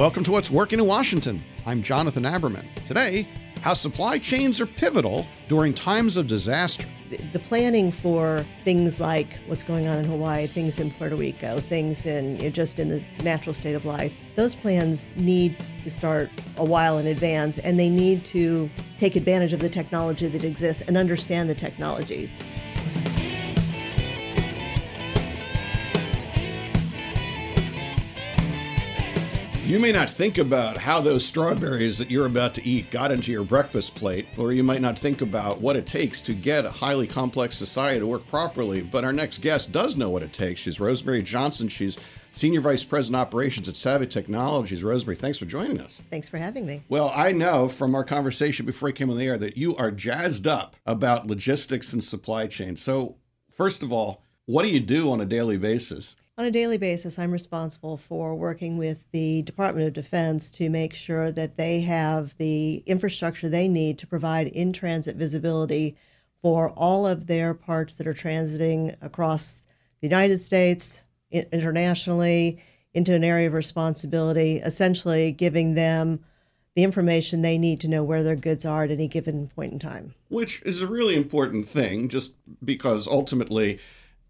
Welcome to What's Working in Washington. I'm Jonathan Aberman. Today, how supply chains are pivotal during times of disaster. The planning for things like what's going on in Hawaii, things in Puerto Rico, things in you know, just in the natural state of life, those plans need to start a while in advance and they need to take advantage of the technology that exists and understand the technologies. You may not think about how those strawberries that you're about to eat got into your breakfast plate, or you might not think about what it takes to get a highly complex society to work properly. But our next guest does know what it takes. She's Rosemary Johnson. She's Senior Vice President Operations at Savi Technologies. Rosemary, thanks for joining us. Thanks for having me. Well, I know from our conversation before I came on the air that you are jazzed up about logistics and supply chain. So, first of all, what do you do on a daily basis? On a daily basis, I'm responsible for working with the Department of Defense to make sure that they have the infrastructure they need to provide in transit visibility for all of their parts that are transiting across the United States, internationally, into an area of responsibility, essentially giving them the information they need to know where their goods are at any given point in time. Which is a really important thing, just because ultimately,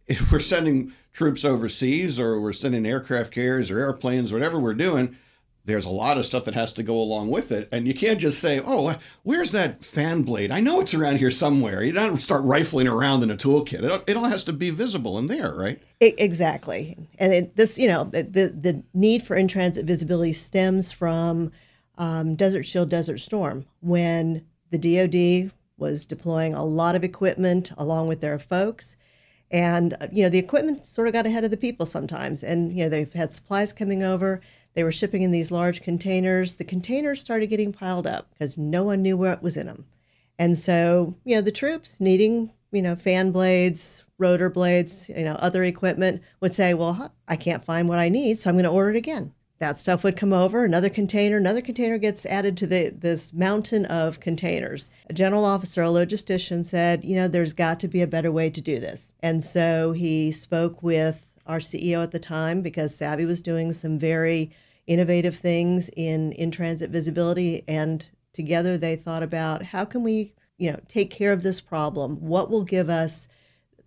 if we're sending troops overseas or we're sending aircraft carriers or airplanes, whatever we're doing, there's a lot of stuff that has to go along with it. And you can't just say, oh, where's that fan blade? I know it's around here somewhere. You don't start rifling around in a toolkit. It, it all has to be visible in there, right? Exactly. And it, this, you know, the, the, the need for in transit visibility stems from um, Desert Shield, Desert Storm, when the DoD was deploying a lot of equipment along with their folks and, uh, you know, the equipment sort of got ahead of the people sometimes. And, you know, they've had supplies coming over. They were shipping in these large containers. The containers started getting piled up because no one knew what was in them. And so, you know, the troops needing, you know, fan blades, rotor blades, you know, other equipment would say, well, I can't find what I need, so I'm going to order it again that stuff would come over another container another container gets added to the this mountain of containers. A general officer a logistician said you know there's got to be a better way to do this. And so he spoke with our ceo at the time because Savi was doing some very innovative things in in transit visibility and together they thought about how can we you know take care of this problem? What will give us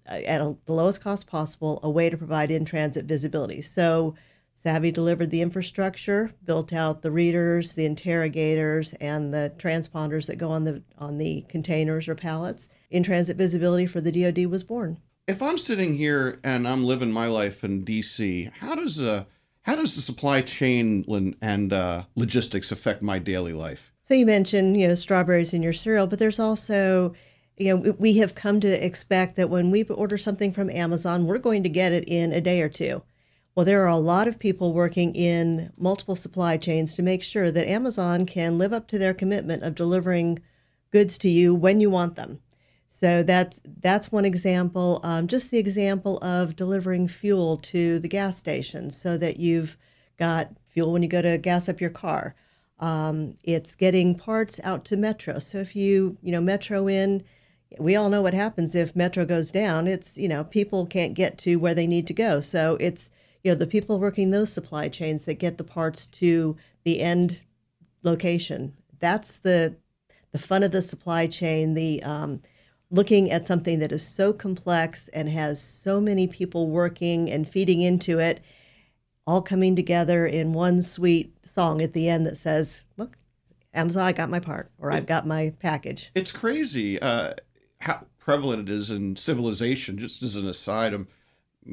uh, at a, the lowest cost possible a way to provide in transit visibility? So Savi delivered the infrastructure, built out the readers, the interrogators, and the transponders that go on the on the containers or pallets. In transit visibility for the DoD was born. If I'm sitting here and I'm living my life in DC, how does uh how does the supply chain and uh, logistics affect my daily life? So you mentioned you know strawberries in your cereal, but there's also you know we have come to expect that when we order something from Amazon, we're going to get it in a day or two. Well, there are a lot of people working in multiple supply chains to make sure that Amazon can live up to their commitment of delivering goods to you when you want them. So that's that's one example. Um, just the example of delivering fuel to the gas station, so that you've got fuel when you go to gas up your car. Um, it's getting parts out to Metro. So if you you know Metro in, we all know what happens if Metro goes down. It's you know people can't get to where they need to go. So it's you know the people working those supply chains that get the parts to the end location. That's the the fun of the supply chain the um, looking at something that is so complex and has so many people working and feeding into it all coming together in one sweet song at the end that says look amazon i got my part or i've got my package. It's crazy uh, how prevalent it is in civilization just as an aside i'm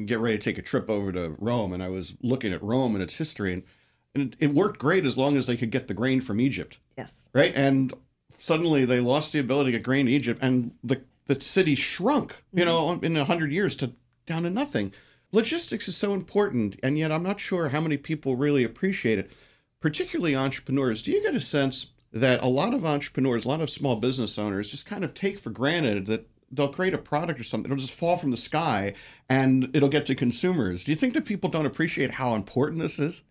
get ready to take a trip over to Rome, and I was looking at Rome and its history, and, and it worked great as long as they could get the grain from Egypt. Yes. Right, and suddenly they lost the ability to get grain in Egypt, and the the city shrunk. You mm-hmm. know, in a hundred years to down to nothing. Logistics is so important, and yet I'm not sure how many people really appreciate it, particularly entrepreneurs. Do you get a sense that a lot of entrepreneurs, a lot of small business owners just kind of take for granted that they'll create a product or something. It'll just fall from the sky and it'll get to consumers. Do you think that people don't appreciate how important this is?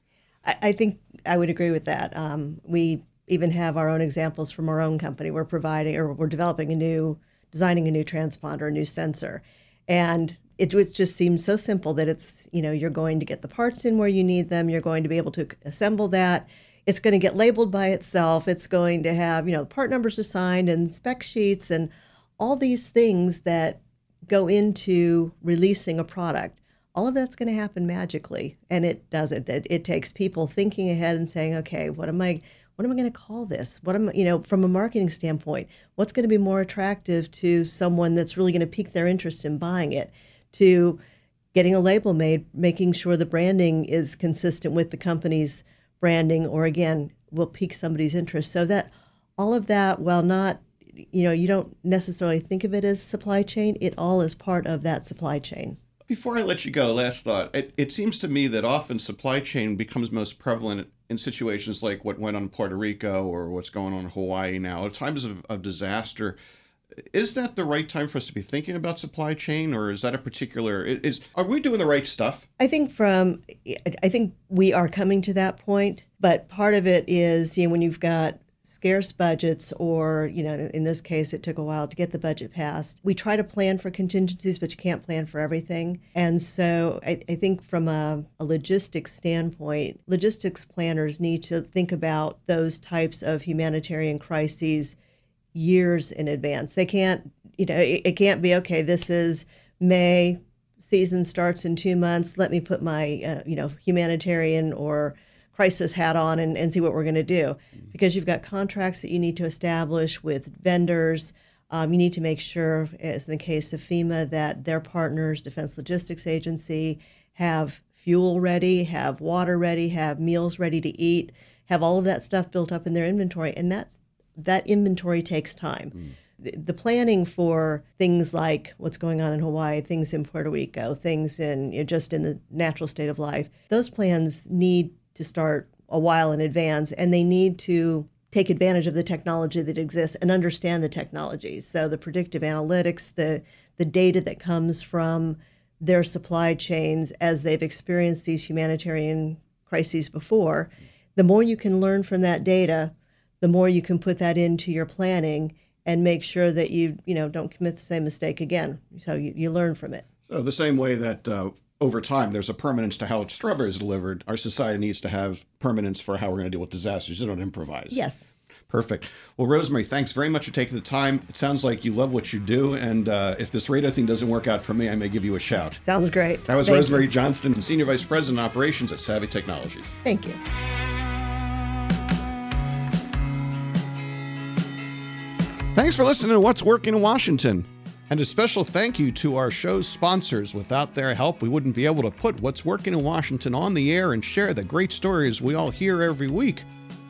I, I think I would agree with that. Um, we even have our own examples from our own company. We're providing or we're developing a new, designing a new transponder, a new sensor, and it, it just seems so simple that it's you know you're going to get the parts in where you need them. You're going to be able to assemble that. it's going to get labeled by itself. It's going to have, you know, part numbers assigned and spec sheets and all these things that go into releasing a product. All of that's going to happen magically, and it doesn't. It, it takes people thinking ahead and saying, "Okay, what am I? What am I going to call this? What am you know, from a marketing standpoint, what's going to be more attractive to someone that's really going to pique their interest in buying it?" To getting a label made, making sure the branding is consistent with the company's branding, or again, will pique somebody's interest. So that all of that, while not, you know, you don't necessarily think of it as supply chain, it all is part of that supply chain. Before I let you go, last thought. It, it seems to me that often supply chain becomes most prevalent in situations like what went on in Puerto Rico or what's going on in Hawaii now, at times of, of disaster is that the right time for us to be thinking about supply chain or is that a particular is are we doing the right stuff i think from i think we are coming to that point but part of it is you know when you've got scarce budgets or you know in this case it took a while to get the budget passed we try to plan for contingencies but you can't plan for everything and so i, I think from a, a logistics standpoint logistics planners need to think about those types of humanitarian crises years in advance. They can't, you know, it, it can't be okay. This is May, season starts in two months. Let me put my, uh, you know, humanitarian or crisis hat on and, and see what we're going to do. Because you've got contracts that you need to establish with vendors. Um, you need to make sure, as in the case of FEMA, that their partners, Defense Logistics Agency, have fuel ready, have water ready, have meals ready to eat, have all of that stuff built up in their inventory. And that's that inventory takes time. Mm. The, the planning for things like what's going on in Hawaii, things in Puerto Rico, things in you know, just in the natural state of life, those plans need to start a while in advance and they need to take advantage of the technology that exists and understand the technologies. So the predictive analytics, the the data that comes from their supply chains as they've experienced these humanitarian crises before, the more you can learn from that data, the more you can put that into your planning and make sure that you you know don't commit the same mistake again. So you, you learn from it. So the same way that uh, over time there's a permanence to how strawberries are delivered, our society needs to have permanence for how we're going to deal with disasters. You don't improvise. Yes. Perfect. Well, Rosemary, thanks very much for taking the time. It sounds like you love what you do, and uh, if this radio thing doesn't work out for me, I may give you a shout. Sounds great. That was Thank Rosemary you. Johnston, Senior Vice President Operations at Savi Technologies. Thank you. Thanks for listening to What's Working in Washington. And a special thank you to our show's sponsors. Without their help, we wouldn't be able to put What's Working in Washington on the air and share the great stories we all hear every week.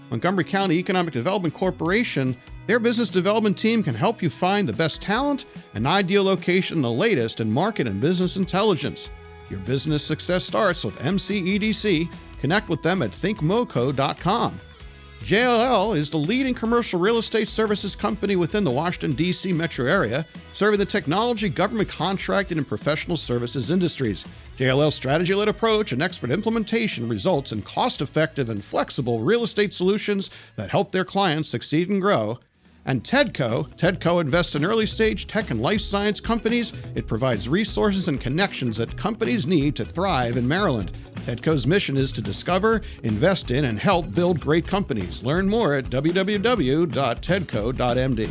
Montgomery County Economic Development Corporation, their business development team can help you find the best talent an ideal location, the latest in market and business intelligence. Your business success starts with MCEDC. Connect with them at thinkmoco.com. JLL is the leading commercial real estate services company within the Washington, D.C. metro area, serving the technology, government contracting, and professional services industries. JLL's strategy led approach and expert implementation results in cost effective and flexible real estate solutions that help their clients succeed and grow. And TEDCO, TEDCO invests in early stage tech and life science companies. It provides resources and connections that companies need to thrive in Maryland. TEDCO's mission is to discover, invest in, and help build great companies. Learn more at www.tedco.md.